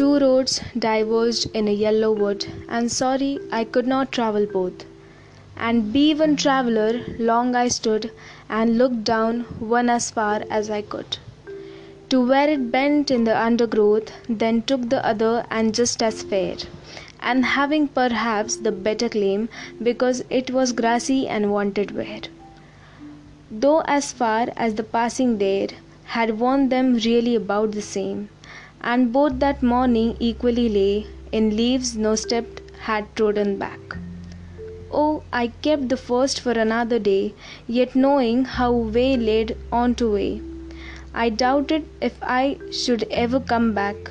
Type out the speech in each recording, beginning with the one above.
Two roads diverged in a yellow wood, and sorry I could not travel both. And be one traveller, long I stood, and looked down one as far as I could. To where it bent in the undergrowth, then took the other and just as fair, and having perhaps the better claim, because it was grassy and wanted wear. Though as far as the passing there had worn them really about the same and both that morning equally lay in leaves no step had trodden back. Oh, I kept the first for another day, yet knowing how way led on to way. I doubted if I should ever come back.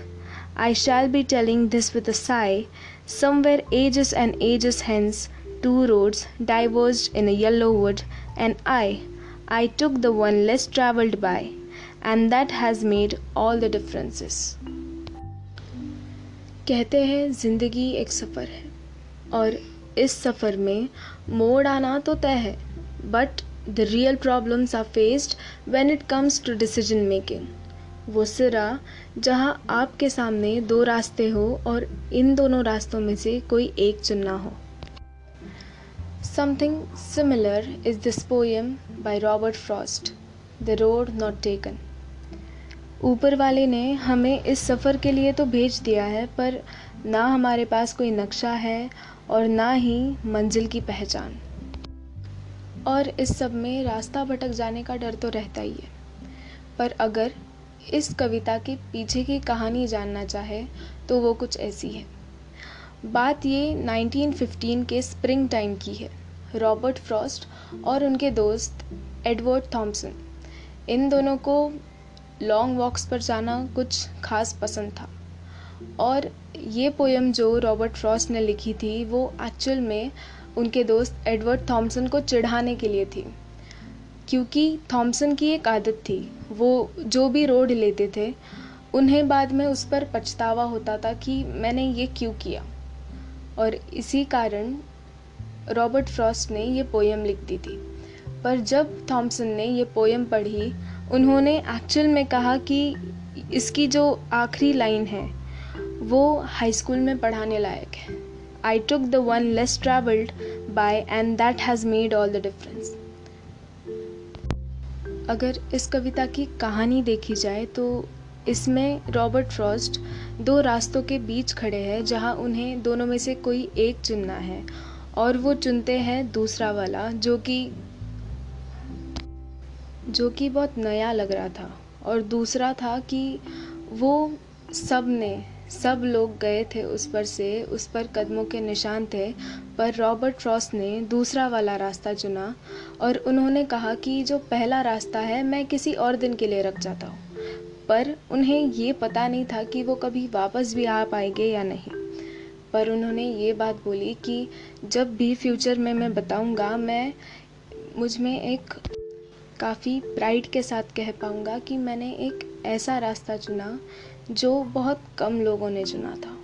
I shall be telling this with a sigh. Somewhere ages and ages hence, two roads diverged in a yellow wood, and I, I took the one less travelled by and that has made all the differences. कहते हैं, ज़िंदगी एक सफ़र है। और इस सफ़र में मोड़ आना तो तय है but the real problems are faced when it comes to decision making वो सिरा, जहाँ आपके सामने दो रास्ते हो और इन दोनों रास्तों में से कोई एक चुनना हो। Something similar is this poem by Robert Frost the road not taken ऊपर वाले ने हमें इस सफ़र के लिए तो भेज दिया है, पर ना हमारे पास कोई नक्शा है और ना ही मंजिल की पहचान। और इस सब में रास्ता भटक जाने का डर तो रहता ही है। पर अगर इस कविता के पीछे की कहानी जानना चाहे तो वो कुछ ऐसी है। बात ये 1915 के स्प्रिंग टाइम की है। रॉबर्ट फ्रॉस्ट और उनके दोस्त एडवर्ड थॉम्सन इन दोनों को लॉन्ग वॉक्स पर जाना कुछ ख़ास पसंद था। और ये पोएम जो रॉबर्ट फ्रॉस्ट ने लिखी थी, वो एक्चुअल में उनके दोस्त एडवर्ड थॉम्सन को चिढ़ाने के लिए थी। क्योंकि थॉम्सन की एक आदत थी, वो जो भी रोड लेते थे, उन्हें बाद में उस पर पछतावा होता था कि मैंने ये क्यों किया। और इसी कारण रॉबर्ट फ्रॉस्ट ने ये पोएम लिख दी थी। पर जब थॉम्सन ने ये पोएम पढ़ी उन्होंने एक्चुअल में कहा कि इसकी जो आखिरी लाइन है, वो हाई स्कूल में पढ़ाने लायक है। I took the one less travelled by and that has made all the difference अगर इस कविता की कहानी देखी जाए तो इसमें रॉबर्ट फ्रॉस्ट दो रास्तों के बीच खड़े हैं, जहाँ उन्हें दोनों में से कोई एक चुनना है, और वो चुनते हैं दूसरा वाला, जो कि जो कि बहुत नया लग रहा था और दूसरा था कि वो सबने, सब लोग गए थे उस पर से, उस पर कदमों के निशान थे, पर रॉबर्ट फ्रॉस्ट ने दूसरा वाला रास्ता चुना और उन्होंने कहा कि जो पहला रास्ता है, मैं किसी और दिन के लिए रख जाता हूँ। पर उन्हें ये पता नहीं था कि वो कभी वापस भी आ पाएँगे या नहीं। पर उन्होंने ये बात बोली कि जब भी फ्यूचर में मैं बताऊँगा, मैं, मुझमें एक काफ़ी प्राइड के साथ कह पाऊँगा कि मैंने एक ऐसा रास्ता चुना जो बहुत कम लोगों ने चुना था।